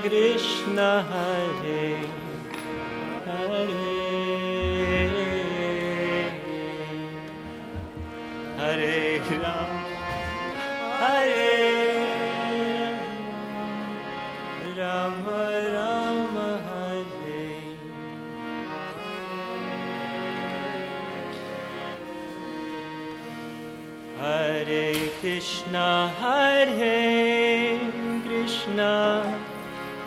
Krishna Hare Hare. Hare Ram Hare Ram Ram Hare. Hare Krishna Hare Krishna.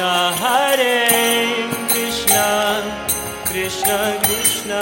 Hare कृष्ण कृष्ण Krishna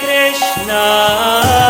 Krishna,